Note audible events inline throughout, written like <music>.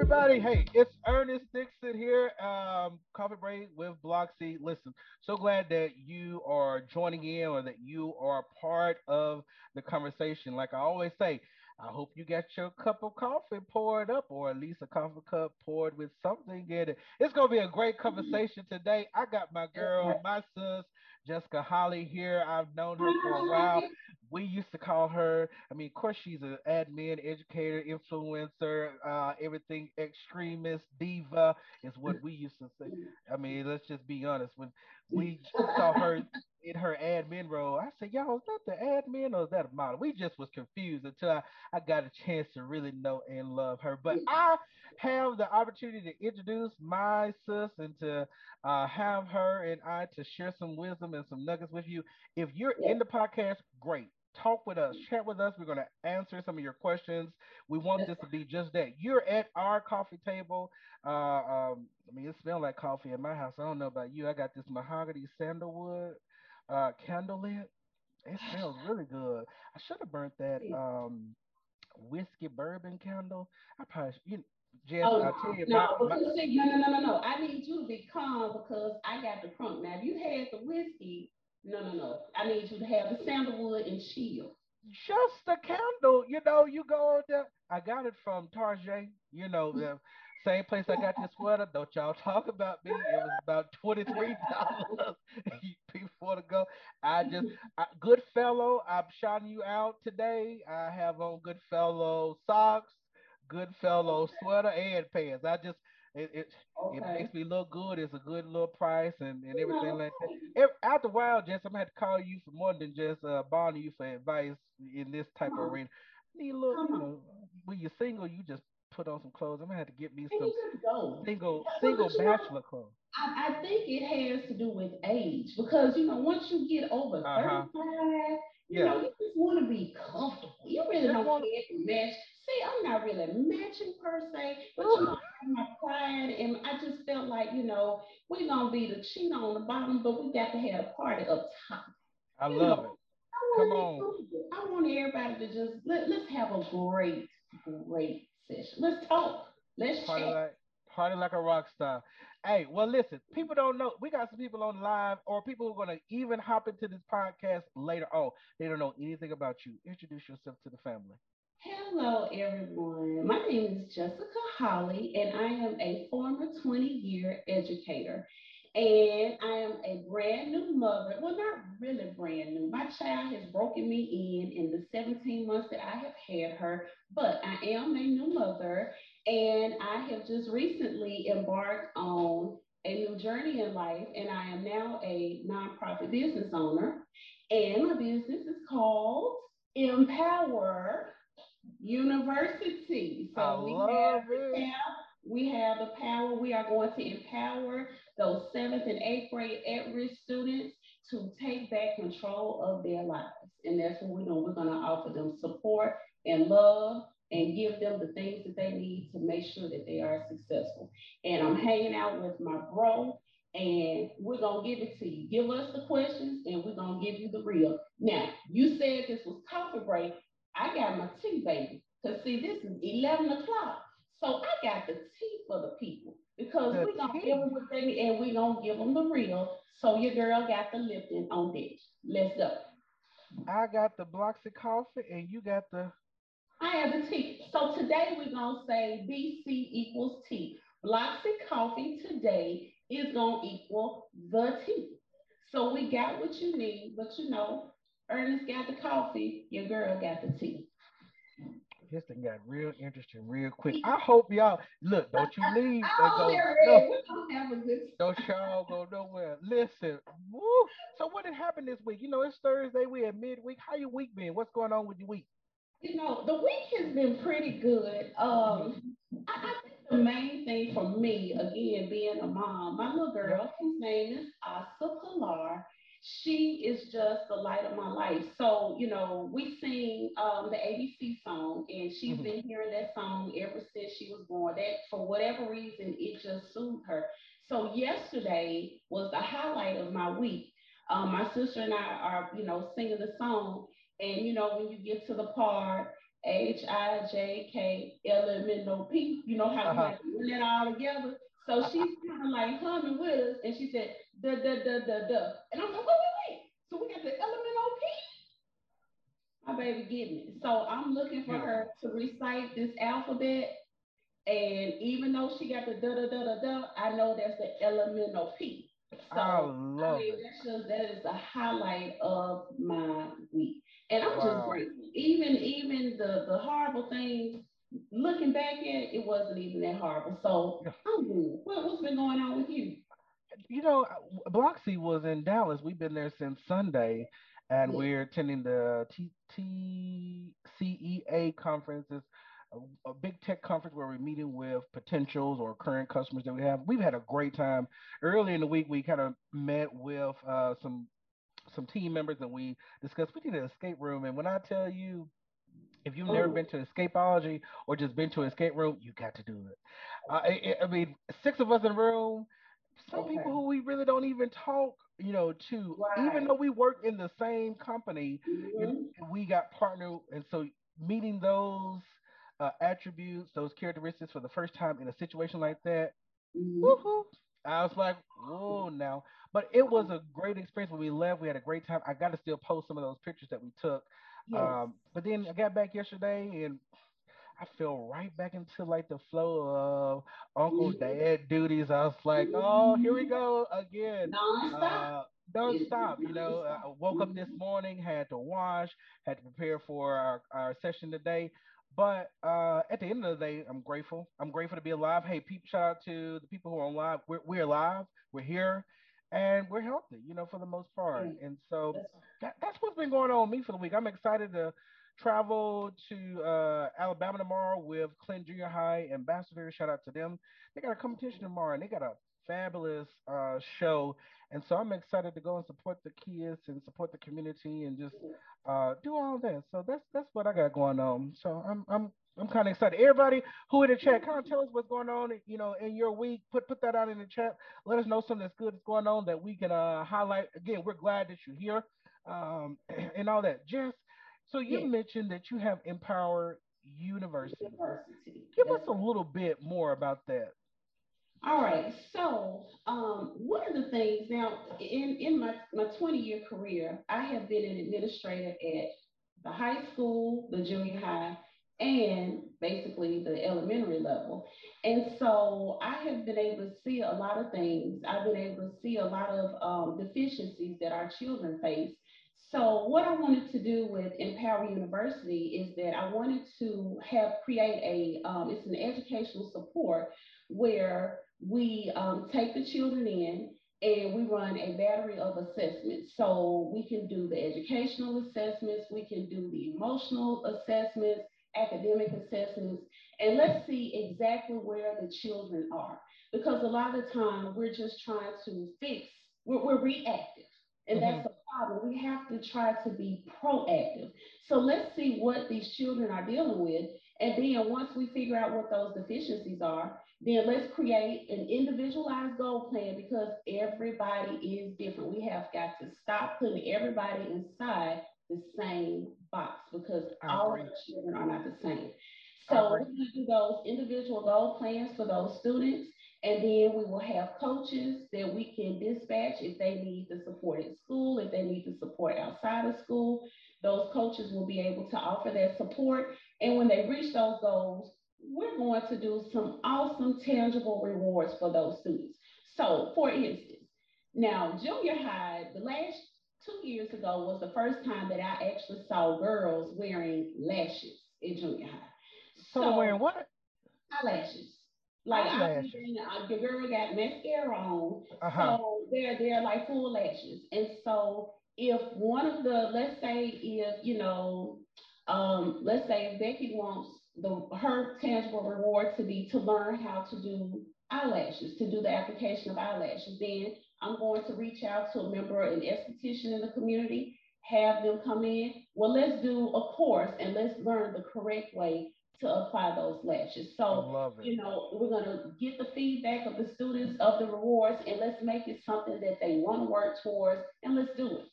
everybody. Hey, it's Ernest Dixon here. Um, Coffee Break with Blocksi. Listen, so glad that you are joining in or that you are part of the conversation. Like I always say, I hope you got your cup of coffee poured up, or at least a coffee cup poured with something in it. It's gonna be a great conversation today. I got my girl, my sis, Jessica Holly here. I've known her for a while. We used to call her. I mean, of course, she's an admin, educator, influencer, uh, everything extremist, diva is what we used to say. I mean, let's just be honest. When we saw her in her admin role. I said, y'all, is that the admin or is that a model? We just was confused until I, I got a chance to really know and love her. But I have the opportunity to introduce my sis and to uh, have her and I to share some wisdom and some nuggets with you. If you're in the podcast, great talk with us, chat with us. We're going to answer some of your questions. We want this to be just that. You're at our coffee table. Uh, um, I mean, it smells like coffee in my house. I don't know about you. I got this mahogany sandalwood uh, candle lit. It smells really good. I should have burnt that um, whiskey bourbon candle. I probably, you, Jess, oh, I'll tell you. No, my, my, see, no, no, no, no, no. I need you to be calm because I got the crunk. Now, if you had the whiskey, no, no, no. I need you to have the sandalwood and shield. Just the candle, you know. You go there. I got it from Tarjay, You know the same place I got this sweater. Don't y'all talk about me. It was about twenty three dollars <laughs> before to go. I just I, Goodfellow. I'm shouting you out today. I have on Goodfellow socks, Goodfellow sweater, and pants. I just it it, okay. it makes me look good. It's a good little price and, and everything like that. after a while, Jess, I'm gonna have to call you for more than just uh bonding you for advice in this type of arena. Need a little, you know, when you're single, you just put on some clothes. I'm gonna have to get me some single single bachelor know, clothes. I, I, think it has to do with age because you know once you get over uh-huh. 35, you yeah. know you just want to be comfortable. You really don't want to match. See, I'm not really matching per se, but you know I my pride and I just felt like you know we're gonna be the cheat on the bottom, but we got to have a party up top. I you love know, it. Come on. I want everybody to just let, let's have a great, great. Let's talk. Let's party chat. like party like a rock star. Hey, well, listen, people don't know. We got some people on live, or people who are going to even hop into this podcast later on. They don't know anything about you. Introduce yourself to the family. Hello, everyone. My name is Jessica Holly, and I am a former 20 year educator. And I am a brand new mother. Well, not really brand new. My child has broken me in in the 17 months that I have had her, but I am a new mother. And I have just recently embarked on a new journey in life, and I am now a nonprofit business owner. And my business is called Empower YOUniversity. So I we have, it. we have the power. We are going to empower those seventh and eighth grade at-risk students to take back control of their lives. And that's what we're doing. We're going to offer them support and love and give them the things that they need to make sure that they are successful. And I'm hanging out with my bro, and we're gonna give it to you. Give us the questions, and we're gonna give you the real. Now, you said this was coffee break. I got my tea, baby. Cause see, this is 11 o'clock. So I got the tea for the people because we're gonna give them what they need and we're gonna give them the real. So your girl got the Lipton on deck. Let's go. I got the Blocksi coffee and you got the I have the tea. So today we're gonna say BC equals T. Blocksi coffee today is gonna equal the tea. So we got what you need, but you know, Ernest got the coffee, your girl got the tea. This thing got real interesting real quick. I hope y'all look. Don't you leave <laughs> go. No, <laughs> don't y'all go nowhere. Listen. Woo. So what did happen this week? You know, it's Thursday. We at midweek. How your week been? What's going on with your week? You know, the week has been pretty good. Um, I, I think the main thing for me, again, being a mom, my little girl, whose name is Asa Pilar, she is just the light of my life. So, you know, we sing um, the ABC song, and she's mm-hmm. been hearing that song ever since she was born. That, for whatever reason, it just soothed her. So, yesterday was the highlight of my week. Um, my sister and I are, you know, singing the song. And, you know, when you get to the part H I J K L M N O P. You know how uh-huh. you have to run that all together. So she's kind of like humming with us, and she said, da da da da da. And I'm like, wait, wait, wait. So we got the L M N O P. My baby getting it. So I'm looking for her to recite this alphabet. And even though she got the da da da da da, I know that's the L M N O P. So I love I mean, it. That's just, that is the highlight of my week. And I'm wow. just grateful. Even even the the horrible things, looking back at it, it wasn't even that horrible. So I'm good. What, what's been going on with you? You know, Blocksi was in Dallas. We've been there since Sunday, and yeah. we're attending the TCEA conferences a, a, big tech conference where we're meeting with potentials or current customers that we have. We've had a great time. Early in the week, we kind of met with uh, some some team members and we discussed. We did an escape room, and when I tell you, if you've never been to escapology or just been to an escape room, you got to do it. Uh, I, I, mean, six of us in a room. Some okay. people who we really don't even talk, you know, to, right. even though we work in the same company, mm-hmm. we got partnered, and so meeting those uh, attributes, those characteristics for the first time in a situation like that, mm-hmm. I was like, whoa, now. But it was a great experience when we left. We had a great time. I got to still post some of those pictures that we took. Yes. Um, but then I got back yesterday and I fell right back into like the flow of Uncle mm-hmm. Dad duties. I was like, oh, here we go again. Non-stop. Uh, don't stop. You know, I woke up this morning, had to wash, had to prepare for our, our session today. But uh, at the end of the day, I'm grateful. I'm grateful to be alive. Hey, people, shout out to the people who are alive. We're, we're alive. We're here, and we're healthy. You know, for the most part. And so that, that's what's been going on with me for the week. I'm excited to travel to uh, Alabama tomorrow with Clint Junior High ambassadors. Shout out to them. They got a competition tomorrow, and they got a fabulous uh, show. And so I'm excited to go and support the kids and support the community and just uh, do all that. So that's that's what I got going on. So I'm I'm I'm kind of excited. Everybody who in the chat, kind of tell us what's going on, you know, in your week. Put put that out in the chat. Let us know something that's good that's going on that we can uh, highlight. Again, we're glad that you're here um, <clears throat> and all that. Jess, so you yeah. mentioned that you have Empower YOUniversity. University. Give that's us a little bit more about that. All right. So um, one of the things now in, in my, my 20 year career, I have been an administrator at the high school, the junior high, and basically the elementary level. And so I have been able to see a lot of things. I've been able to see a lot of um, deficiencies that our children face. So what I wanted to do with Empower YOUniversity is that I wanted to have create a, um, it's an educational support where we um, take the children in and we run a battery of assessments. So we can do the educational assessments, we can do the emotional assessments, academic assessments, and let's see exactly where the children are. Because a lot of the time we're just trying to fix, we're, we're reactive. And mm-hmm. that's the problem. We have to try to be proactive. So let's see what these children are dealing with. And then once we figure out what those deficiencies are, then let's create an individualized goal plan because everybody is different. We have got to stop putting everybody inside the same box because all of the children are not the same. So we're going to do those individual goal plans for those students. And then we will have coaches that we can dispatch if they need the support in school, if they need the support outside of school. Those coaches will be able to offer that support. And when they reach those goals, we're going to do some awesome tangible rewards for those students. So, for instance, now junior high, the last two years ago was the first time that I actually saw girls wearing lashes in junior high. So, so wearing what? Eyelashes. Like eyelashes. I, the girl got mascara on, uh-huh. so they're they're like full lashes. And so if one of the let's say if you know um, let's say Becky wants the her tangible reward to be to learn how to do eyelashes, to do the application of eyelashes. Then I'm going to reach out to a member, an esthetician in the community, have them come in. Well, let's do a course and let's learn the correct way to apply those lashes. So, you know, we're going to get the feedback of the students of the rewards and let's make it something that they want to work towards and let's do it.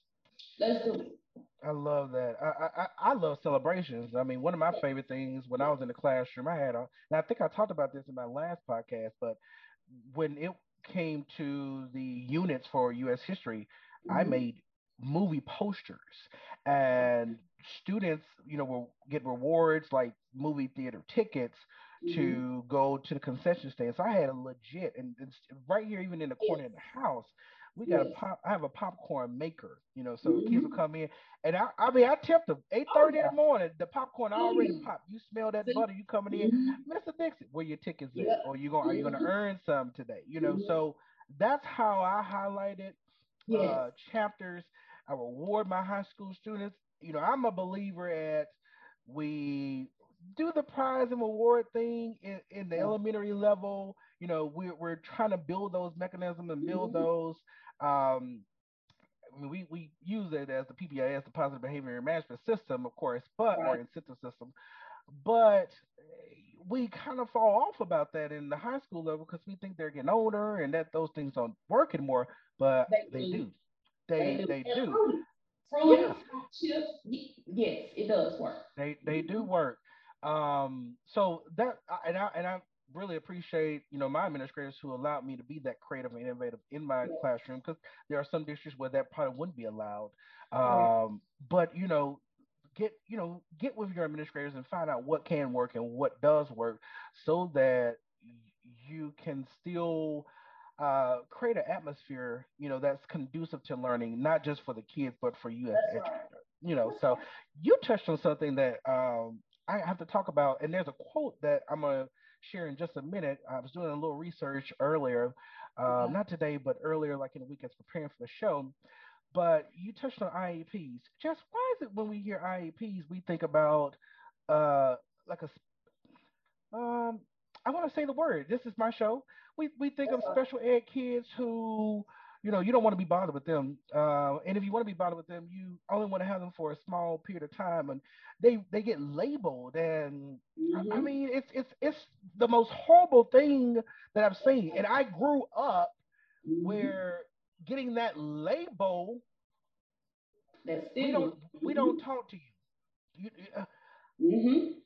Let's do it. I love that. I, I I love celebrations. I mean, one of my favorite things when I was in the classroom, I had a, and I think I talked about this in my last podcast, but when it came to the units for U.S. history, I Mm-hmm. made movie posters, and students, you know, will get rewards like movie theater tickets Mm-hmm. to go to the concession stand. So I had a legit, and right here, even in the corner of the house, we got a pop. I have a popcorn maker, you know, so kids will Mm-hmm. come in, and I, I mean, I tipped them eight Oh thirty in the morning. The popcorn Oh already yeah. popped. You smell that butter. You coming in, Mm-hmm. Mister Dixon? Where your tickets at? Or you going? Are you going to Mm-hmm. earn some today? You know, Mm-hmm. so that's how I highlighted Yes. uh, chapters. I reward my high school students. You know, I'm a believer at we do the prize and reward thing in, in the elementary level. You know, we're we're trying to build those mechanisms and build Mm-hmm. those. Um, I mean, we, we use it as the PBIS, the Positive Behavior Management System, of course, but or Right. incentive system. But we kind of fall off about that in the high school level because we think they're getting older and that those things don't work anymore. But They they do. do. They They they do. Fruity. Yeah, chips. Yes, it does work. they they do work. Um, so that and I and I really appreciate you know my administrators who allowed me to be that creative and innovative in my Yes. classroom because there are some districts where that probably wouldn't be allowed. Right. Um, but you know get you know get with your administrators and find out what can work and what does work so that you can still uh, create an atmosphere you know that's conducive to learning not just for the kids but for you as the That's right. educator you know so you touched on something that um, i have to talk about and there's a quote that i'm going to share in just a minute i was doing a little research earlier um, Okay. not today but earlier like in the week as preparing for the show but you touched on IEPs. Just why is it when we hear IEPs, we think about uh like a um I want to say the word. This is my show. We we think That's of special ed kids who you know you don't want to be bothered with them. Uh, and if you want to be bothered with them, you only want to have them for a small period of time, and they they get labeled. And I, I Mm-hmm. mean, it's it's it's the most horrible thing that I've seen. And I grew up Mm-hmm. where getting that label That we don't we Mm-hmm. don't talk to you. You uh, Mm-hmm.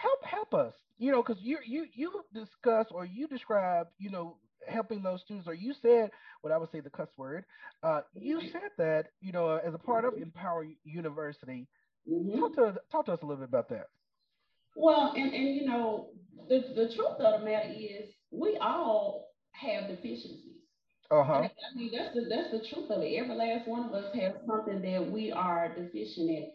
Help help us. You know, because you you you discuss or you describe you know helping those students, or you said what I would say the cuss word. Uh, you said that you know as a part of Empower YOUniversity. Talk Mm-hmm. to talk to us a little bit about that. Well, and and you know, the the truth of the matter is, we all have deficiencies. Uh And huh. I mean, that's the that's the truth of it. Every last one of us has something that we are deficient in.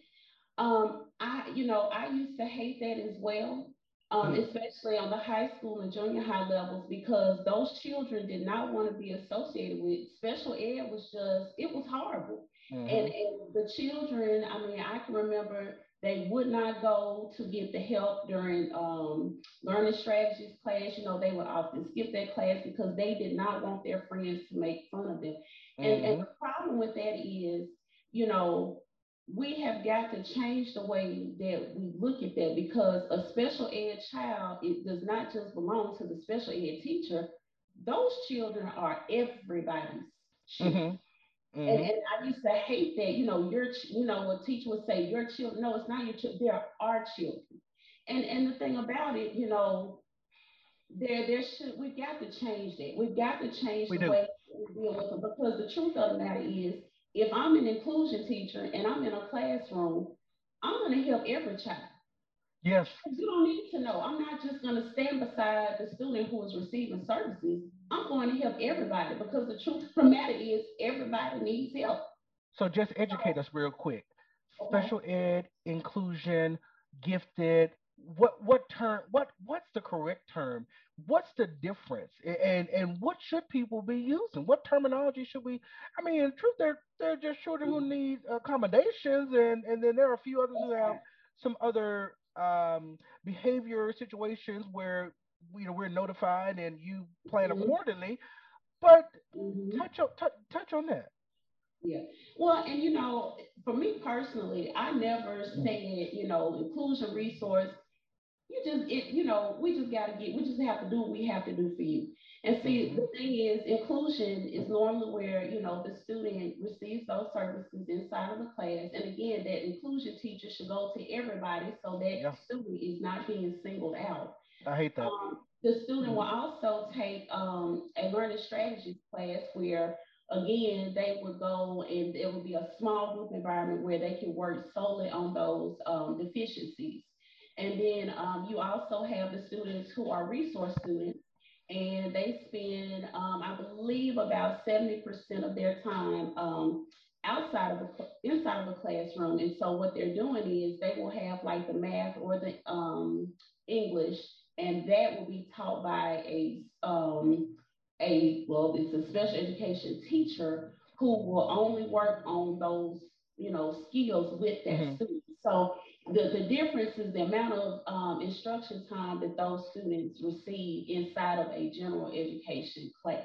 Um, I, you know, I used to hate that as well, um, Mm-hmm. especially on the high school and junior high levels, because those children did not want to be associated with special ed. Was just, it was horrible. And, Mm-hmm. and the children, I mean, I can remember they would not go to get the help during um, learning strategies class. You know, they would often skip that class because they did not want their friends to make fun of them. And, and Mm-hmm. the problem with that is, you know, we have got to change the way that we look at that because a special ed child it does not just belong to the special ed teacher those children are everybody's children Mm-hmm. and, Mm-hmm. and i used to hate that you know your you know what teacher would say your children no it's not your children they're our children and and the thing about it you know there there should we've got to change that. We've got to change We the do. way we deal with them because the truth of the matter is if I'm an inclusion teacher and I'm in a classroom, I'm gonna help every child. Yes. You don't need to know. I'm not just gonna stand beside the student who is receiving services. I'm going to help everybody because the truth of the matter is everybody needs help. So just educate us real quick. okay. Special ed, inclusion, gifted. What what term? What what's the correct term? What's the difference? And and what should people be using? What terminology should we? I mean, in truth, they're they're just children who Mm, need accommodations, and and then there are a few others who have some other um, behavior situations where you know we're notified and you plan hmm accordingly. But hmm touch on touch, touch on that. Yeah. Well, and you know, for me personally, I never Mm. said, you know, inclusion resource. You just it, you know, we just gotta get we just have to do what we have to do for you. And see, mm-hmm. the thing is, inclusion is normally where you know the student receives those services inside of the class. And again, that inclusion teacher should go to everybody so that yeah. student is not being singled out. I hate that. Um, the student mm-hmm. will also take um, a learning strategies class where again, they would go and it would be a small group environment where they can work solely on those um, deficiencies. And then um, you also have the students who are resource students, and they spend, um, I believe, about 70% of their time um, outside of the inside of the classroom. And so what they're doing is they will have like the math or the um, English, and that will be taught by a um, a well, it's a special education teacher who will only work on those you know skills with that mm-hmm. student. So the, the difference is the amount of um, instruction time that those students receive inside of a general education class.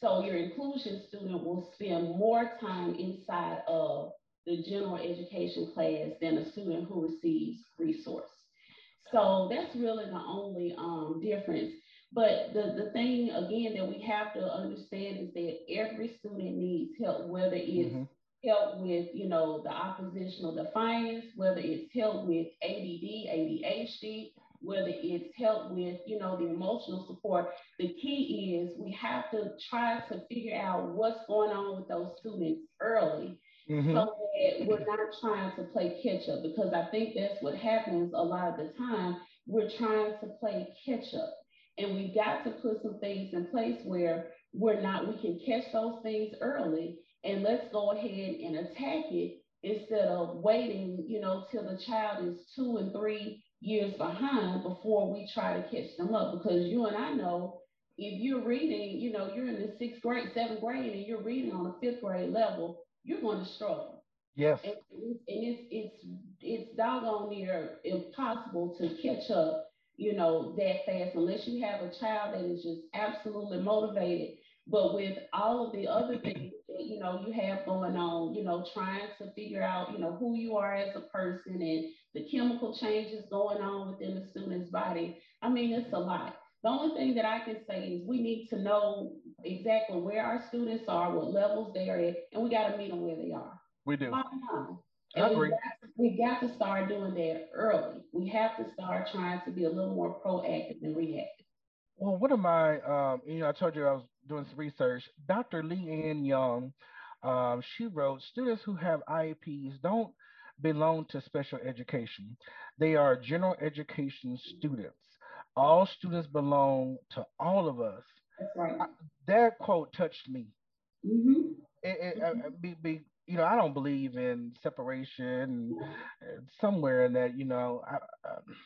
So your inclusion student will spend more time inside of the general education class than a student who receives resource. So that's really the only um, difference. But the, the thing again that we have to understand is that every student needs help, whether it's mm-hmm. Help with, you know, the oppositional defiance, whether it's help with ADD, ADHD, whether it's help with, you know, the emotional support. The key is we have to try to figure out what's going on with those students early. Mm-hmm. So that we're not trying to play catch up because I think that's what happens a lot of the time. We're trying to play catch up and we've got to put some things in place where we're not, we can catch those things early and let's go ahead and attack it instead of waiting, you know, till the child is two and three years behind before we try to catch them up. Because you and I know if you're reading, you know, you're in the sixth grade, seventh grade, and you're reading on a fifth grade level, you're going to struggle. Yes. And, and it's it's it's doggone near impossible to catch up you know, that fast unless you have a child that is just absolutely motivated. But with all of the other things you know, you have going on, you know, trying to figure out, you know, who you are as a person and the chemical changes going on within the student's body. I mean, it's a lot. The only thing that I can say is we need to know exactly where our students are, what levels they are at, and we got to meet them where they are. We do. I agree. We got, to, we got to start doing that early. We have to start trying to be a little more proactive than reactive. Well, one of my, um, you know, I told you I was doing some research. Dr. Lee Ann Jung, um, she wrote, students who have IEPs don't belong to special education. They are general education students. All students belong to all of us. That's right. I, that quote touched me. Mm-hmm. It, it, mm-hmm. Uh, be, be, you know, I don't believe in separation. Somewhere in that, you know, I, um,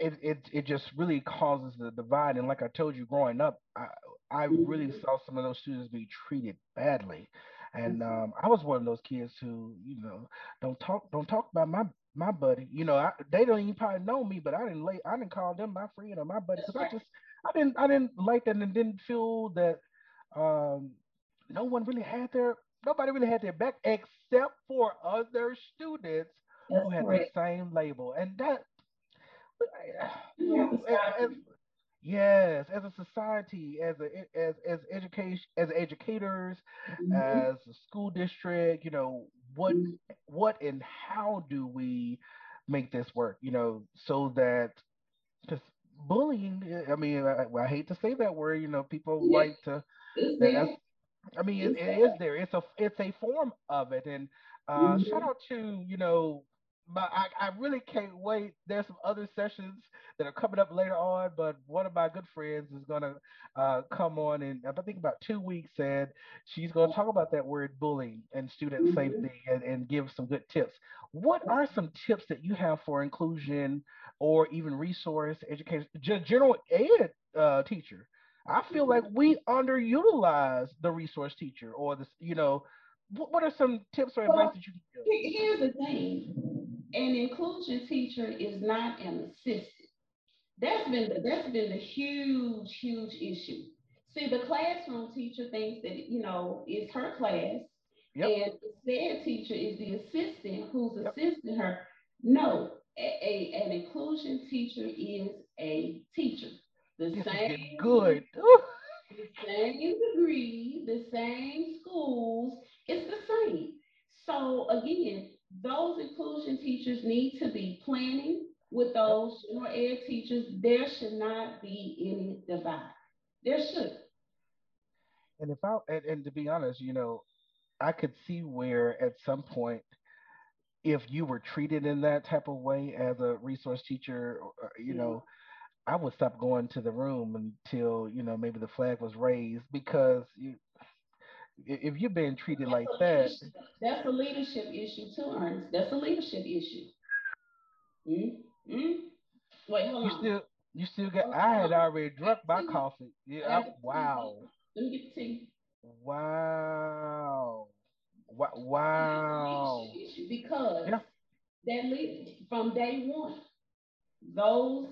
it it it just really causes the divide. And like I told you, growing up, I I really mm-hmm. saw some of those students be treated badly, and mm-hmm. um, I was one of those kids who, you know, don't talk don't talk about my my buddy. You know, I, they don't even probably know me, but I didn't lay I didn't call them my friend or my buddy because I just I didn't I didn't like that and didn't feel that um no one really had their nobody really had their back except for other students That's who had great. the same label. And that, as, yes, as a society, as a as as education, as educators, mm-hmm. as a school district, you know, what mm-hmm. what and how do we make this work? You know, so that because bullying, I mean, I, I, hate to say that word. You know, people yeah. like to. I mean, it, it is there. It's a it's a form of it, and uh, mm-hmm. shout out to you know, but I, I really can't wait. There's some other sessions that are coming up later on, but one of my good friends is gonna uh, come on in I think about two weeks, and she's gonna talk about that word bullying and student mm-hmm. safety and, and give some good tips. What are some tips that you have for inclusion or even resource education, general ed uh, teacher? I feel like we underutilize the resource teacher or the, you know, what, what are some tips or well, advice that you can give? Here's the thing an inclusion teacher is not an assistant. That's been the, that's been the huge, huge issue. See, the classroom teacher thinks that, you know, it's her class. Yep. And the SED teacher is the assistant who's yep. assisting her. No, a, an inclusion teacher is a teacher. The This same good. <laughs> the same degree, the same schools, it's the same. So again, those inclusion teachers need to be planning with those general ed teachers. There should not be any divide. There should. And if I and, and to be honest, you know, I could see where at some point, if you were treated in that type of way as a resource teacher, or, or, you know, mm-hmm. I would stop going to the room until you know maybe the flag was raised because you, if you're being treated That's like that. That's a leadership issue too, Ernest. That's a leadership issue. mm mm Wait, hold you on. still you still. Hold I had already drunk my coffee. Yeah, I, got the tea. Hold wow. Let me get the tea. wow, Wa- That's a leadership wow. issue because Yeah. that lead from day one, those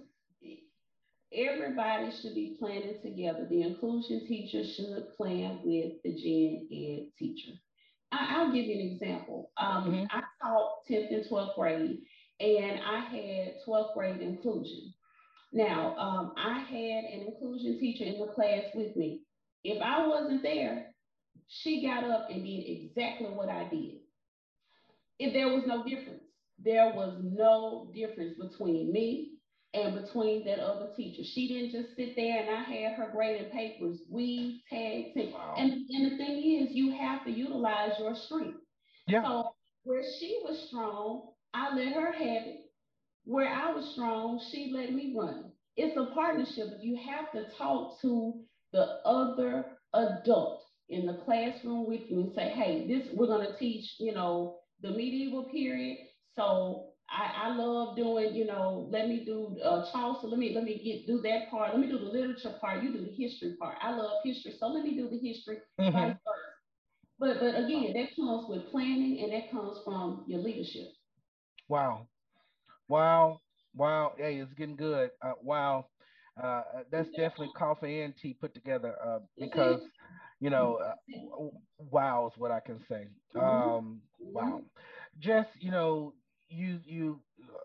everybody should be planning together. The inclusion teacher should plan with the gen ed teacher. I, I'll give you an example. Um, hmm I taught 10th and 12th grade, and I had 12th grade inclusion. Now, um, I had an inclusion teacher in the class with me. If I wasn't there, she got up and did exactly what I did. If there was no difference, there was no difference between me and between that other teacher. She didn't just sit there and I had her grading papers. We tagged team. Wow. And, and the thing is, you have to utilize your strength. Yeah. So where she was strong, I let her have it. Where I was strong, she let me run. It's a partnership. If you have to talk to the other adult in the classroom with you and say, hey, this we're gonna teach, you know, the medieval period. So I, I love doing, you know, let me do uh, Chaucer. Let me let me get do that part. Let me do the literature part. You do the history part. I love history, so let me do the history. hmm Vice versa. But but again, that comes with planning and that comes from your leadership. Wow. Wow, wow, hey, it's getting good. Uh, wow, uh, uh, that's definitely coffee and tea put together. Uh, because you know, uh, wow is what I can say. Mhm. Um, wow, Mhm. Jess, you know, you you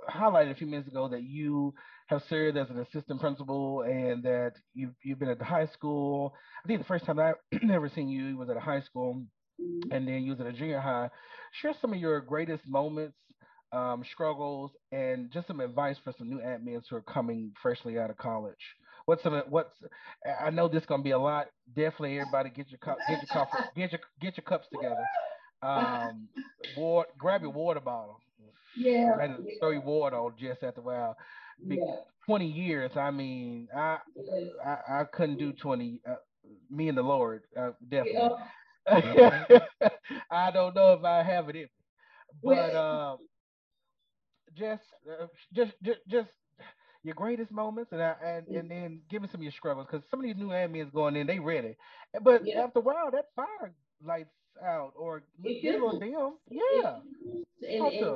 highlighted a few minutes ago that you have served as an assistant principal and that you've you've been at the high school. I think the first time I <clears throat> ever seen you was at a high school and then you was at a junior high. Share some of your greatest moments, um, struggles, and just some advice for some new admins who are coming freshly out of college. What's some what's I know this is gonna be a lot. Definitely, everybody get your cup, get your get your get your cups together. <laughs> Um, water, grab your water bottle. Yeah, Ready to throw your water on just after a while. Yeah, 20 years. I mean, I yes. I, I couldn't do 20. Uh, me and the Lord, uh, definitely. Yeah. <laughs> I don't know if I have it in me, but uh, just, uh, just, just, just your greatest moments, and I, and and then give me some of your struggles, because some of these new admins going in, they ready, but yeah, after a while, that fire lights out or it get a little fizzles. dim. It Yeah. And, and.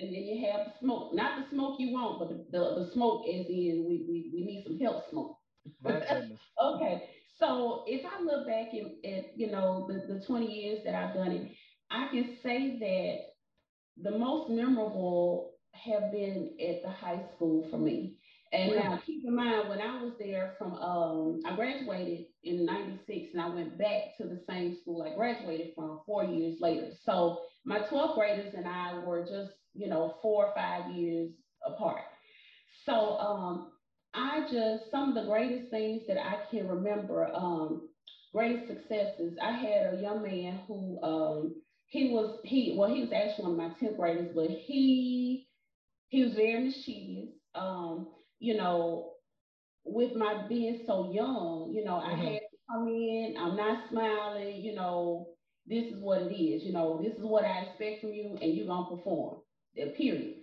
And then you have the smoke. Not the smoke you want, but the, the, the smoke as in we, we, we need some help smoke. <laughs> Okay. So if I look back at, at you know the, the 20 years that I've done it, I can say that the most memorable have been at the high school for me. And now keep in mind when I was there from um I graduated in 96 and I went back to the same school I graduated from four years later. So my 12th graders and I were just, you know, four or five years apart. So um, I just some of the greatest things that I can remember, um, greatest successes. I had a young man who um, he was he well he was actually one of my tenth graders, but he he was very mischievous. Um, you know, with my being so young, you know, I hmm had to come in. I'm not smiling. You know, this is what it is. You know, this is what I expect from you, and you're gonna perform. Uh, Period.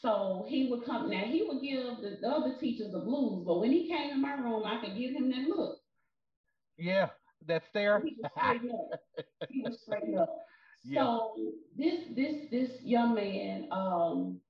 So he would come. Now he would give the, the other teachers the blues, but when he came in my room, I could give him that look. Yeah, that's there. he was straighten up. He was straighten up. <laughs> yeah. So this this this young man um,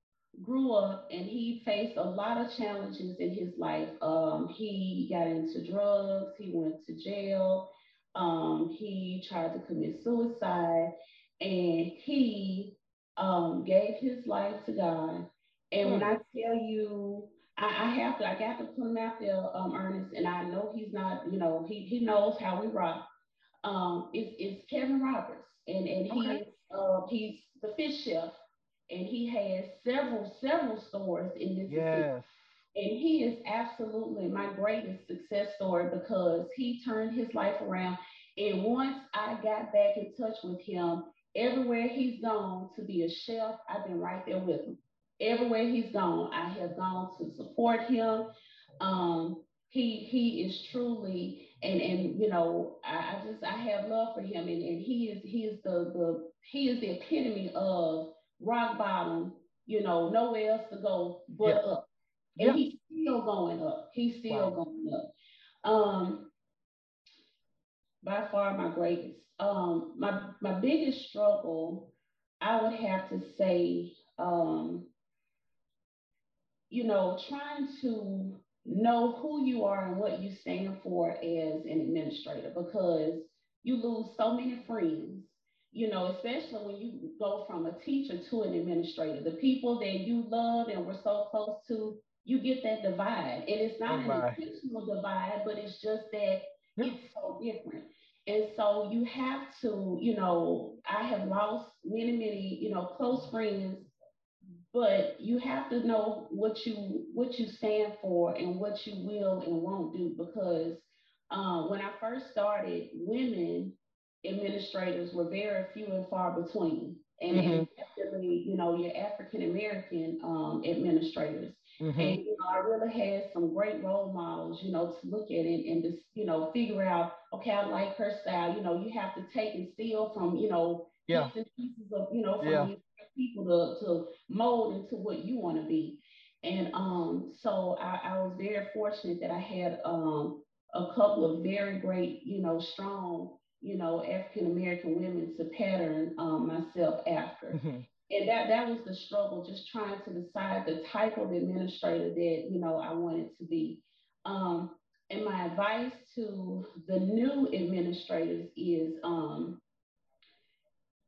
grew up and he faced a lot of challenges in his life. Um, he got into drugs. He went to jail. Um, he tried to commit suicide, and he um, gave his life to God. And hmm. when I tell you, I, I, have to, I got to put him out there, um, Ernest, and I know he's not, you know, he he knows how we rock. Um, it's, it's Kevin Roberts, and and he's okay. uh, he's the fish chef, and he has several several stores in Mississippi. Yes. And he is absolutely my greatest success story because he turned his life around. And once I got back in touch with him, everywhere he's gone to be a chef, I've been right there with him. Everywhere he's gone, I have gone to support him. Um, he he is truly and and you know I, I, just I have love for him and, and he is he is the the he is the epitome of rock bottom, you know, nowhere else to go but yeah. up. And yeah. he's still going up. He's still wow. going up. Um, by far my greatest. Um, my my biggest struggle, I would have to say, um, you know, trying to know who you are and what you stand for as an administrator because you lose so many friends you know, especially when you go from a teacher to an administrator, the people that you love and were so close to, you get that divide. And it's not an intentional divide, but it's just that yeah. it's so different. And so you have to, you know, I have lost many, many, you know, close friends, but you have to know what you what you stand for and what you will and won't do because um, when I first started, women administrators were very few and far between. And, mm-hmm. definitely, you know, your African American um, administrators. Mm-hmm. And, you know, I really had some great role models, you know, to look at it and just, you know, figure out, okay, I like her style. You know, you have to take and steal from, you know, yeah. pieces of, you know, from yeah. people to, to mold into what you want to be. And um, so I, I was very fortunate that I had um, a couple of very great, you know, strong you know, African American women to pattern um, myself after. Mm-hmm. And that that was the struggle, just trying to decide the type of administrator that you know I wanted to be. Um, and my advice to the new administrators is um,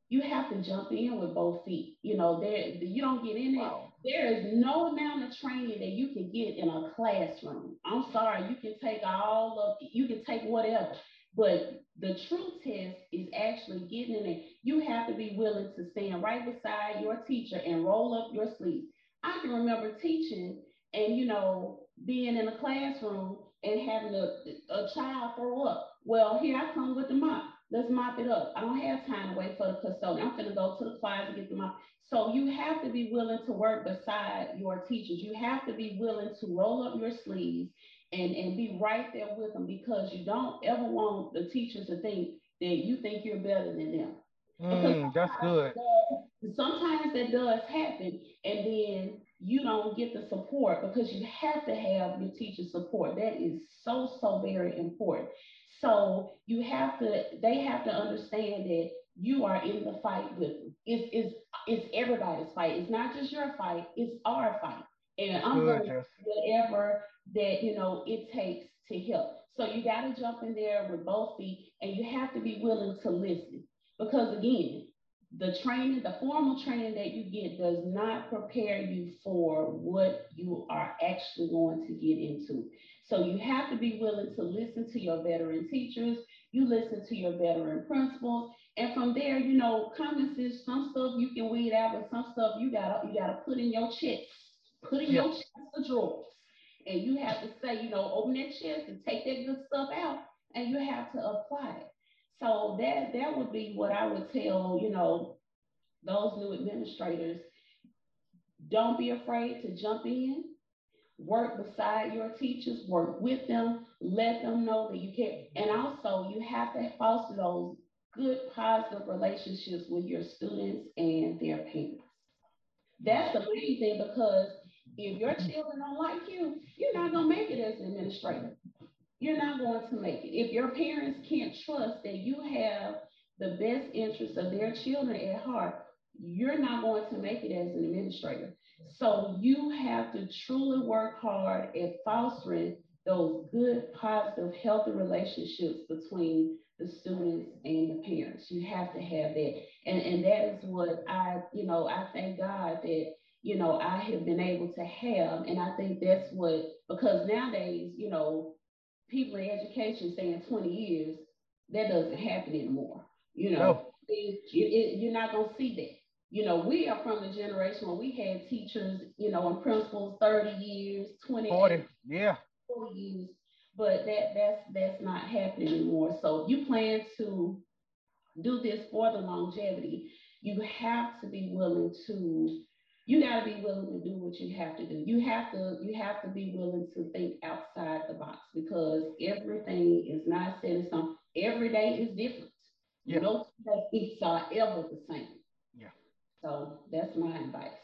you have to jump in with both feet. You know, there you don't get in it. There is no amount of training that you can get in a classroom. I'm sorry, you can take all of you can take whatever. But the true test is actually getting in there. You have to be willing to stand right beside your teacher and roll up your sleeves. I can remember teaching and, you know, being in a classroom and having a, a child throw up. Well, here I come with the mop. Let's mop it up. I don't have time to wait for the custodian. I'm going to go to the closet and get the mop. So you have to be willing to work beside your teachers. You have to be willing to roll up your sleeves and, and be right there with them because you don't ever want the teachers to think that you think you're better than them. Mm, that's good. sometimes that does happen, and then you don't get the support because you have to have your teacher support. That is so, so very important. So you have to, they have to understand that you are in the fight with them. It's, it's, it's everybody's fight. It's not just your fight, it's our fight. And I'm going whatever that you know it takes to help. So you got to jump in there with both feet, and you have to be willing to listen. Because again, the training, the formal training that you get does not prepare you for what you are actually going to get into. So you have to be willing to listen to your veteran teachers, you listen to your veteran principals, and from there, you know, common sense, some stuff you can weed out, but some stuff you gotta you gotta put in your checks, put in yeah. your chest of drawers and you have to say, you know, open that chest and take that good stuff out, and you have to apply it. So that that would be what I would tell, you know, those new administrators. Don't be afraid to jump in, work beside your teachers, work with them, let them know that you care. And also you have to foster those good positive relationships with your students and their parents. That's the main thing because if your children don't like you, you're not going to make it as an administrator. You're not going to make it. If your parents can't trust that you have the best interests of their children at heart, you're not going to make it as an administrator. So you have to truly work hard at fostering those good, positive, healthy relationships between the students and the parents. You have to have that. And, and that is what I, you know, I thank God that you know, I have been able to have. And I think that's what, because nowadays, you know, people in education saying 20 years, that doesn't happen anymore. You know, no. it, it, you're not going to see that. You know, we are from the generation where we had teachers, you know, and principals 30 years, 20 40, yeah. 40 years. But that that's that's not happening anymore. So you plan to do this for the longevity, you have to be willing to you got to be willing to do what you have to do. You have to you have to be willing to think outside the box because everything is not set in stone. Every day is different. Yeah. No days are ever the same. Yeah. So that's my advice.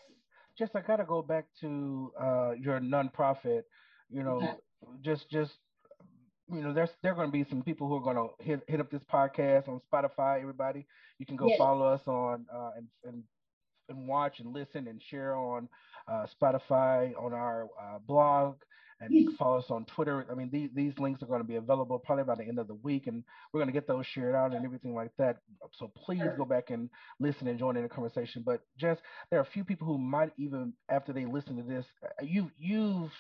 Just I gotta go back to uh, your nonprofit. You know, okay. just just you know, there's there are going to be some people who are going to hit hit up this podcast on Spotify. Everybody, you can go yes. follow us on uh, and and and watch and listen and share on uh, Spotify on our uh, blog and yes. follow us on Twitter. I mean, these these links are going to be available probably by the end of the week, and we're going to get those shared out and everything like that. So please go back and listen and join in the conversation. But just there are a few people who might even after they listen to this, uh, you you've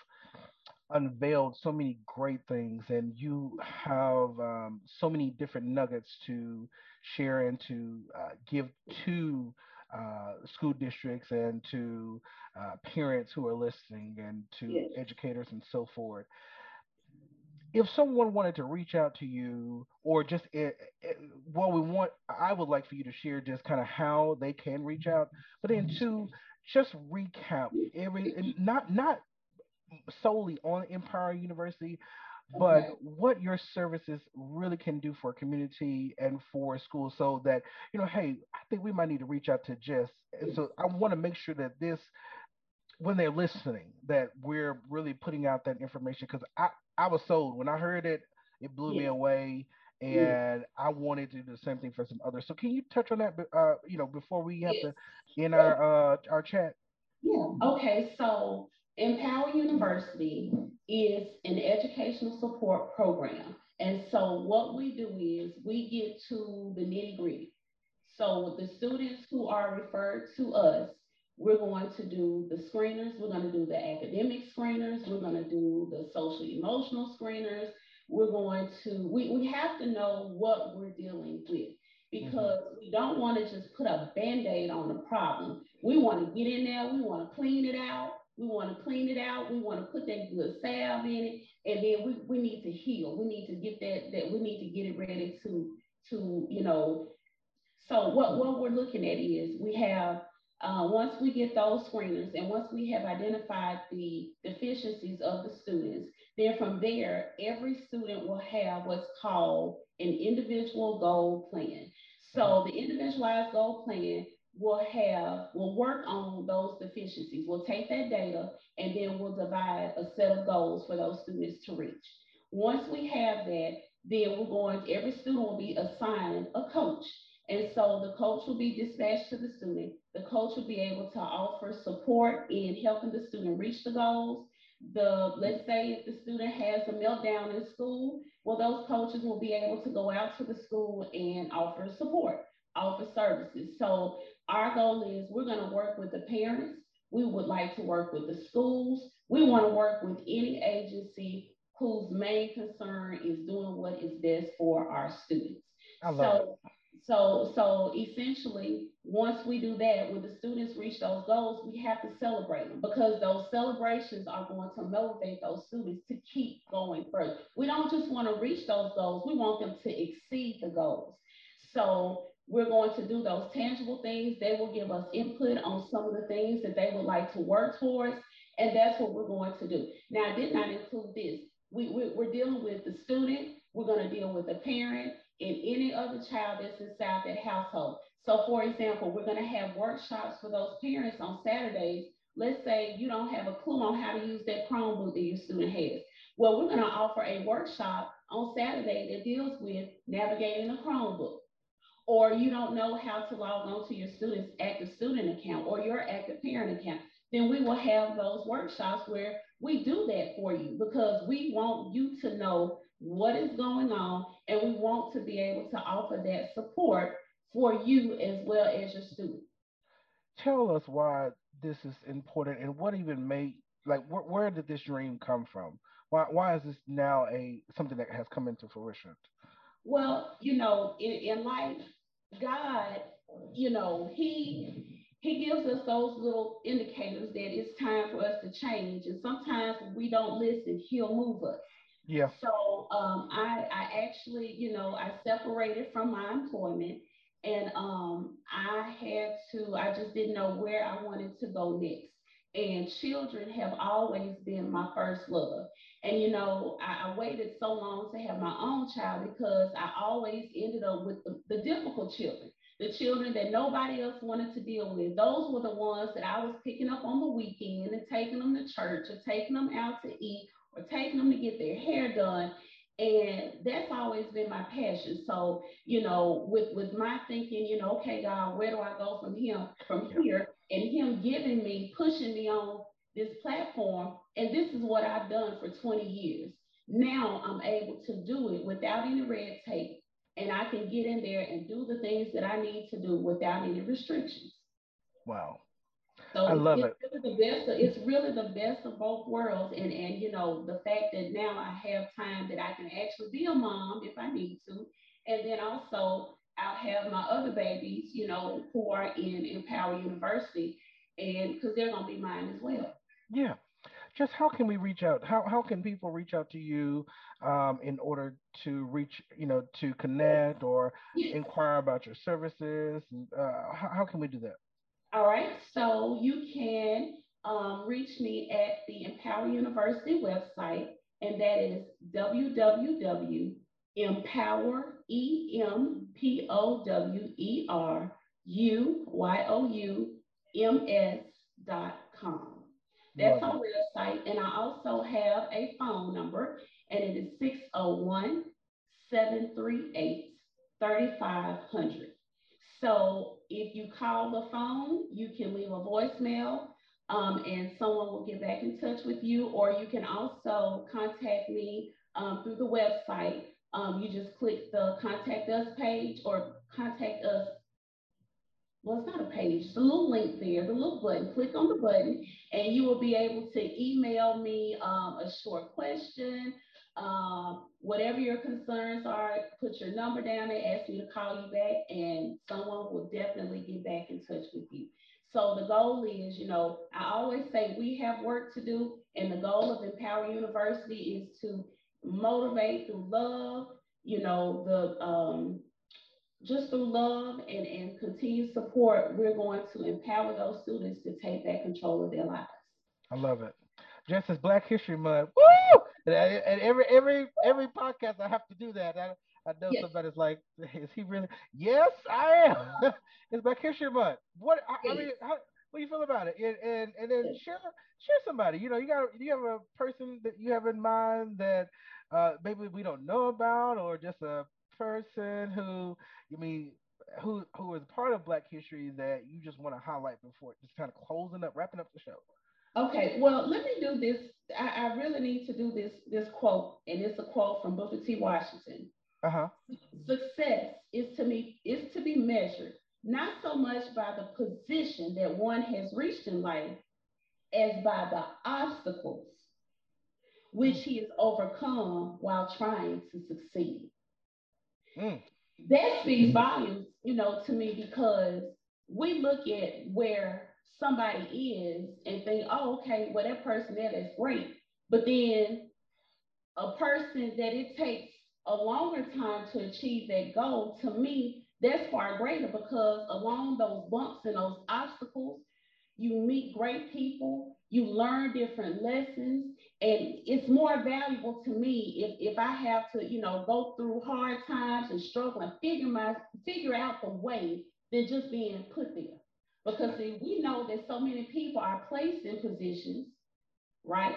unveiled so many great things and you have um, so many different nuggets to share and to uh, give to uh, school districts and to uh, parents who are listening and to yes. educators and so forth if someone wanted to reach out to you or just it, it, well we want i would like for you to share just kind of how they can reach out but then two just recap every not not solely on Empower YOUniversity, but okay. what your services really can do for community and for schools so that, you know, hey, I think we might need to reach out to Jess. And so I want to make sure that this, when they're listening, that we're really putting out that information because I, I was sold. When I heard it, it blew yes. me away and I wanted to do the same thing for some others. So can you touch on that, uh, you know, before we have yes. to in our uh, our chat? Yeah. Okay. So Empower YOUniversity is an educational support program. And so what we do is we get to the nitty gritty. So the students who are referred to us, we're going to do the screeners, we're going to do the academic screeners, we're going to do the social emotional screeners. We're going to, we, we have to know what we're dealing with because mm-hmm. we don't want to just put a band aid on the problem. We want to get in there, we want to clean it out, we want to clean it out. We want to put that good salve in it, and then we, we need to heal. We need to get that that we need to get it ready to to you know. So what what we're looking at is we have uh, once we get those screeners and once we have identified the deficiencies of the students, then from there every student will have what's called an individual goal plan. So the individualized goal plan will have, will work on those deficiencies. We'll take that data and then we'll divide a set of goals for those students to reach. Once we have that, then we're going, every student will be assigned a coach. And so the coach will be dispatched to the student. The coach will be able to offer support in helping the student reach the goals. The let's say if the student has a meltdown in school, well, those coaches will be able to go out to the school and offer support, offer services. So our goal is we're going to work with the parents. We would like to work with the schools. We want to work with any agency whose main concern is doing what is best for our students. I love so, it. So, so essentially, once we do that, when the students reach those goals, we have to celebrate them because those celebrations are going to motivate those students to keep going further. We don't just want to reach those goals; we want them to exceed the goals. So, we're going to do those tangible things. They will give us input on some of the things that they would like to work towards. And that's what we're going to do. Now, I did not include this. We, we, we're dealing with the student. We're going to deal with the parent and any other child that's inside that household. So, for example, we're going to have workshops for those parents on Saturdays. Let's say you don't have a clue on how to use that Chromebook that your student has. Well, we're going to offer a workshop on Saturday that deals with navigating the Chromebook or you don't know how to log on to your student's active student account or your active parent account, then we will have those workshops where we do that for you because we want you to know what is going on and we want to be able to offer that support for you as well as your student. tell us why this is important and what even made like where, where did this dream come from? Why why is this now a something that has come into fruition? Well, you know, in, in life, God, you know, He He gives us those little indicators that it's time for us to change. And sometimes we don't listen, He'll move us. Yeah. So um, I, I actually, you know, I separated from my employment, and um, I had to. I just didn't know where I wanted to go next. And children have always been my first love. And you know, I, I waited so long to have my own child because I always ended up with the, the difficult children the children that nobody else wanted to deal with. Those were the ones that I was picking up on the weekend and taking them to church or taking them out to eat or taking them to get their hair done. And that's always been my passion. So, you know, with with my thinking, you know, okay, God, where do I go from here from here? And him giving me, pushing me on this platform. And this is what I've done for 20 years. Now I'm able to do it without any red tape. And I can get in there and do the things that I need to do without any restrictions. Wow. So I it's, love it's it. really the best. Of, it's really the best of both worlds, and and you know the fact that now I have time that I can actually be a mom if I need to, and then also I'll have my other babies, you know, who are in Empower YOUniversity, and because they're gonna be mine as well. Yeah. Just how can we reach out? How how can people reach out to you um, in order to reach, you know, to connect or inquire about your services? And, uh, how, how can we do that? All right. So you can um, reach me at the Empower YOUniversity website, and that is www.empower, E M P O W E R U Y O U M S dot com. That's Love our it. website. And I also have a phone number, and it is 601 738 3500. So if you call the phone, you can leave a voicemail um, and someone will get back in touch with you, or you can also contact me um, through the website. Um, you just click the contact us page or contact us well, it's not a page, it's a little link there, the little button. Click on the button, and you will be able to email me um, a short question, um, whatever your concerns are. Put your number down and ask me to call you back, and someone will definitely get back in touch with you. So the goal is, you know, I always say we have work to do, and the goal of Empower YOUniversity is to motivate through love. You know, the um, just through love and, and continued support, we're going to empower those students to take back control of their lives. I love it. Just as Black History Month. Woo! And, and every every every podcast I have to do that. I, I know Yes, somebody's like, is he really? Yes, I am. <laughs> it's Black History Month. What I, I mean, how, what do you feel about it? And, and and then yes. share share somebody. You know, you got you have a person that you have in mind that uh, maybe we don't know about, or just a person who you mean who who is part of Black history that you just want to highlight before just kind of closing up, wrapping up the show. Okay, well, let me do this. I, I really need to do this this quote, and it's a quote from Booker T. Washington. Uh huh. Success is to me is to be measured not so much by the position that one has reached in life as by the obstacles which he has overcome while trying to succeed. mm, that speaks volumes, you know, to me because we look at where somebody is and think, oh, okay, well, that person there, that's great. But then a person that it takes a longer time to achieve that goal, to me, that's far greater because along those bumps and those obstacles, you meet great people, you learn different lessons, and it's more valuable to me if, if I have to, you know, go through hard times and struggle and figure my figure out the way than just being put there. Because see, we know that so many people are placed in positions, right?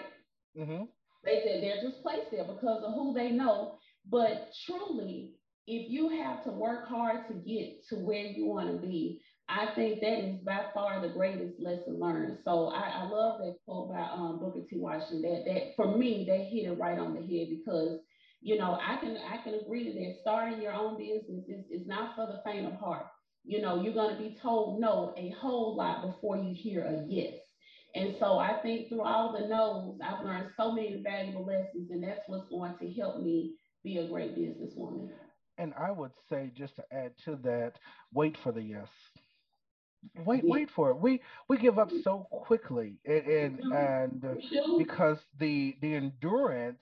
mm-hmm. They said they're just placed there because of who they know. But truly, if you have to work hard to get to where you want to be, I think that is by far the greatest lesson learned. So I, I love that quote by um, Booker T. Washington. That that for me, that hit it right on the head because you know I can I can agree that starting your own business is, is not for the faint of heart. You know, you're going to be told no a whole lot before you hear a yes. And so I think through all the no's, I've learned so many valuable lessons, and that's what's going to help me be a great businesswoman. And I would say, just to add to that, wait for the yes. Wait, wait for it. We we give up so quickly, and and, and because the the endurance,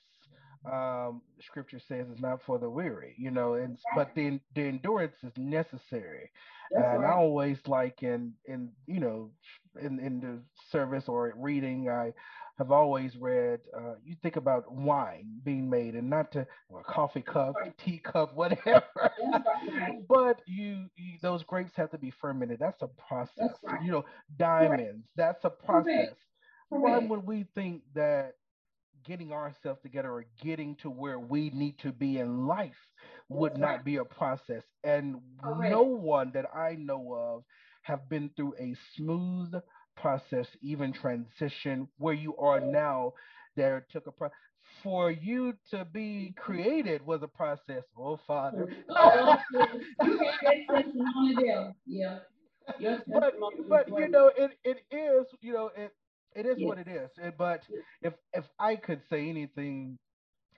um, Scripture says, is not for the weary, you know. And but the the endurance is necessary. That's And I always like in in you know in in the service or reading, I have always read. Uh, you think about wine being made, and not to or coffee cup, right. tea cup, <laughs> whatever. Right. Right. But you, you those grapes have to be fermented. That's a process. That's right. You know, diamonds, that's a process. Why would we think that getting ourselves together or getting to where we need to be in life would That's right. not be a process? And no one that I know of have been through a smooth process, even transition where you are now. There took a pro- for you to be created was a process. Oh, Father. Oh, yes. <laughs> You had that <laughs> testimony there. Yeah. But but you know it it is you know it it is what it is but if if i could say anything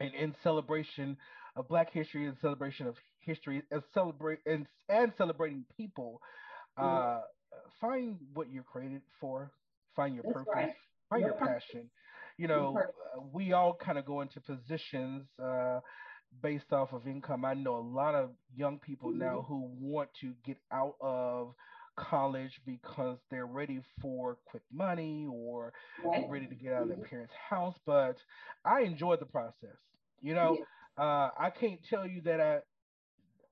in, in celebration of black history and celebration of history and celebrate and, and celebrating people Yes. uh find what you're created for find your That's purpose right. find Your your passion you know uh, we all kind of go into positions uh based off of income. I know a lot of young people now hmm who want to get out of college because they're ready for quick money or Right. ready to get out of their hmm parents' house. But I enjoyed the process. You know, Yes. uh, I can't tell you that I,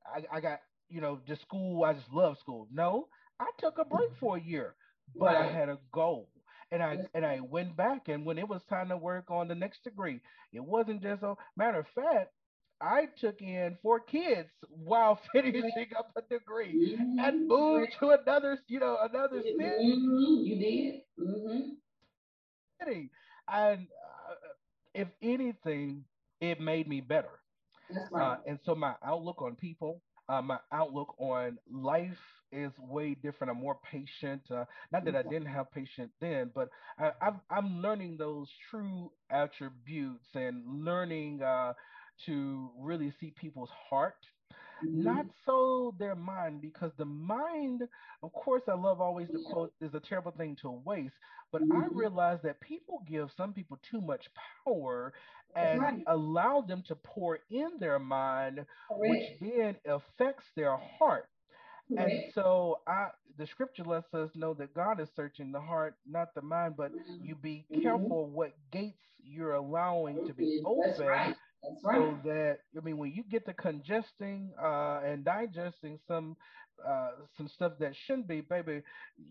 I, I got, you know, just school, I just love school. No, I took a break for a year, but I had a goal. And I and I went back, and when it was time to work on the next degree, it wasn't just a matter of fact. I took in four kids while <laughs> finishing up a degree and hmm moved to another, you know, another hmm You did. Mm-hmm. city. And uh, if anything, it made me better. That's Uh, right. and so my outlook on people, uh, my outlook on life is way different. I'm more patient. Uh, not that I didn't have patience then, but I, I'm, I'm learning those true attributes and learning uh, to really see people's heart not hmm so their mind because the mind of course i love always the quote is a terrible thing to waste but i hmm realize that people give some people too much power and right. allow them to pour in their mind which then affects their heart and so I the scripture lets us know that God is searching the heart, not the mind, but you be Mm-hmm. careful what gates you're allowing to be That's open right. That's right. so that I mean when you get to congesting uh and digesting some uh some stuff that shouldn't be, baby,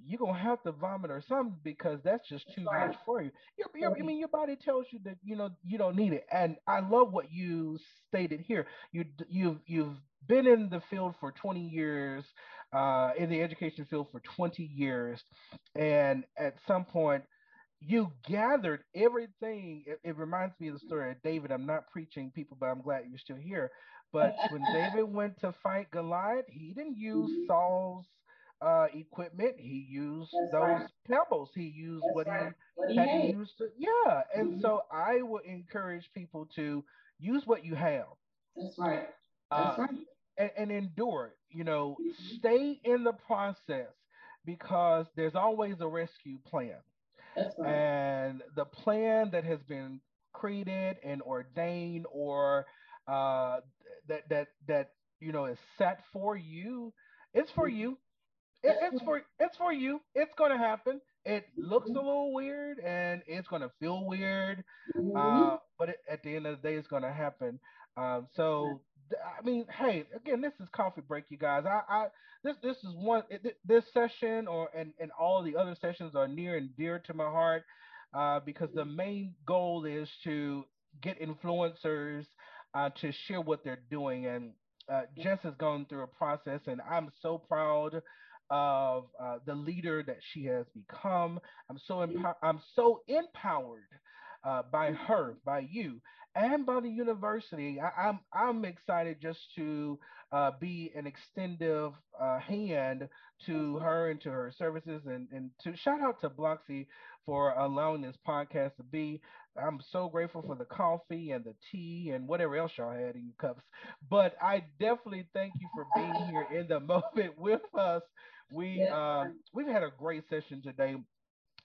you're gonna have to vomit or something because that's just too much for you. Your, your I mean your body tells you that you know you don't need it. And I love what you stated here. You you've you've been in the field for 20 years, uh, in the education field for 20 years, and at some point you gathered everything. It, it reminds me of the story of David. I'm not preaching people, but I'm glad you're still here. But when David went to fight Goliath, he didn't use hmm Saul's uh, equipment. He used That's those right. pebbles. He used That's what right. he What he had to to, yeah. And hmm so I would encourage people to use what you have. That's right. That's Uh, right. and, and endure it. You know, hmm stay in the process because there's always a rescue plan That's right. and the plan that has been created and ordained or uh, that that that you know is set for you it's for you it, it's for it's for you it's going to happen it looks a little weird and it's going to feel weird uh, but it, at the end of the day it's going to happen um, so I mean, hey, again, this is coffee break, you guys. I, I, this, this is one. It, this session, or and and all the other sessions are near and dear to my heart uh, because the main goal is to get influencers uh, to share what they're doing. And uh, Jess has gone through a process, and I'm so proud of uh, the leader that she has become. I'm so empowered. I'm so empowered uh, by her, by you, and by the university. I, am I'm, I'm excited just to uh, be an extensive uh, hand to her and to her services, and and to shout out to Blocksi for allowing this podcast to be. I'm so grateful for the coffee and the tea and whatever else y'all had in your cups. But I definitely thank you for being here in the <laughs> moment with us. We um, we've had a great session today.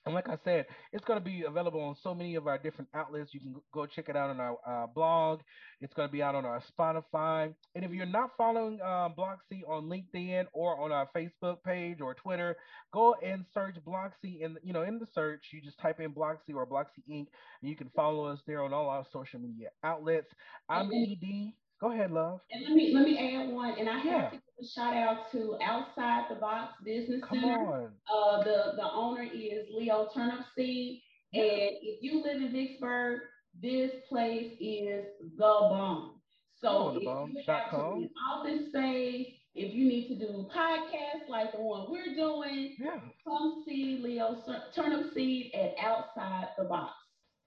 And like I said, it's going to be available on so many of our different outlets. You can go check it out on our uh, blog. It's going to be out on our Spotify. And if you're not following uh, Blocksi on LinkedIn or on our Facebook page or Twitter, go and search Blocksi in you know in the search. You just type in Blocksi or Blocksi Inc. and you can follow us there on all our social media outlets. I'm Ed. Go ahead, love. And let me let me add one, and I yeah. have to give a shout out to Outside the Box Business Come Center. On. Uh, the the owner is Leo Turnipseed, yeah. and if you live in Vicksburg, this place is the bomb. So if you have to an office space, if you need to do podcasts like the one we're doing, yeah. come see Leo Turnipseed at Outside the Box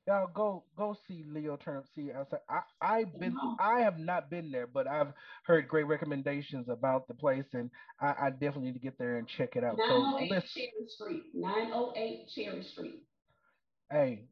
y'all go go see Leo Turnipseed outside. I I've been I have not been there, but I've heard great recommendations about the place, and I, I definitely need to get there and check it out. 908 so, oh Cherry Street, 908 Cherry Street. Hey,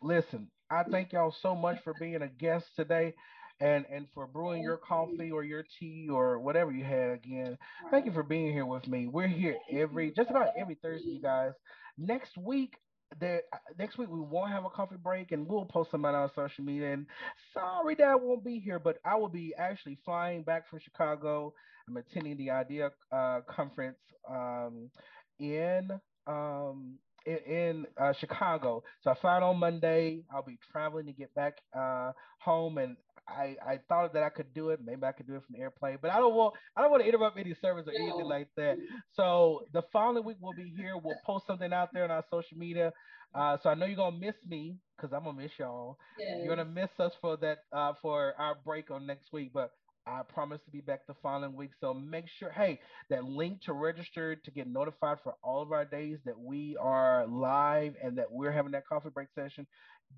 listen, I thank y'all so much for being a guest today. And, and for brewing your coffee or your tea or whatever you had again. Thank you for being here with me. We're here every just about every Thursday, you guys. Next week there uh, next week we won't have a coffee break and we'll post them on our social media. And sorry that I won't be here but I will be actually flying back from Chicago. I'm attending the idea uh, conference um, in um, in, in uh, Chicago. So I fly on Monday. I'll be traveling to get back uh, home and I, I thought that I could do it. Maybe I could do it from the airplane, but I don't want I don't want to interrupt any service or anything like that. So the following week we'll be here. We'll post something out there on our social media. Uh, so I know you're gonna miss me because I'm gonna miss y'all. Yes. You're gonna miss us for that uh, for our break on next week, but I promise to be back the following week. So make sure, hey, that link to register to get notified for all of our days that we are live and that we're having that coffee break session.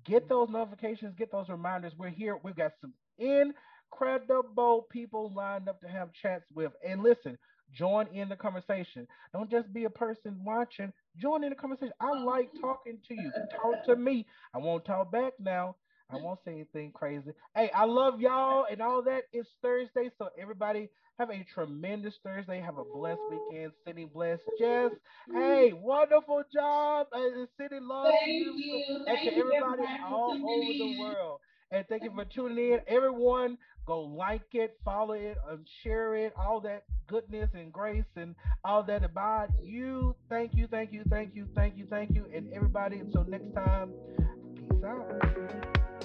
Get mm-hmm. those notifications, get those reminders. We're here. We've got some incredible people lined up to have chats with. And listen, join in the conversation. Don't just be a person watching. Join in the conversation. I like talking to you. Talk to me. I won't talk back now. I won't say anything crazy. Hey, I love y'all and all that. It's Thursday, so everybody have a tremendous Thursday. Have a blessed weekend. City blessed. Jess, hey, wonderful job. Uh, City loves thank you. you. And to everybody all over the world. And thank you for tuning in. Everyone, go like it, follow it, and share it, all that goodness and grace and all that about you. Thank you, thank you, thank you, thank you, thank you. And everybody, until next time, peace out.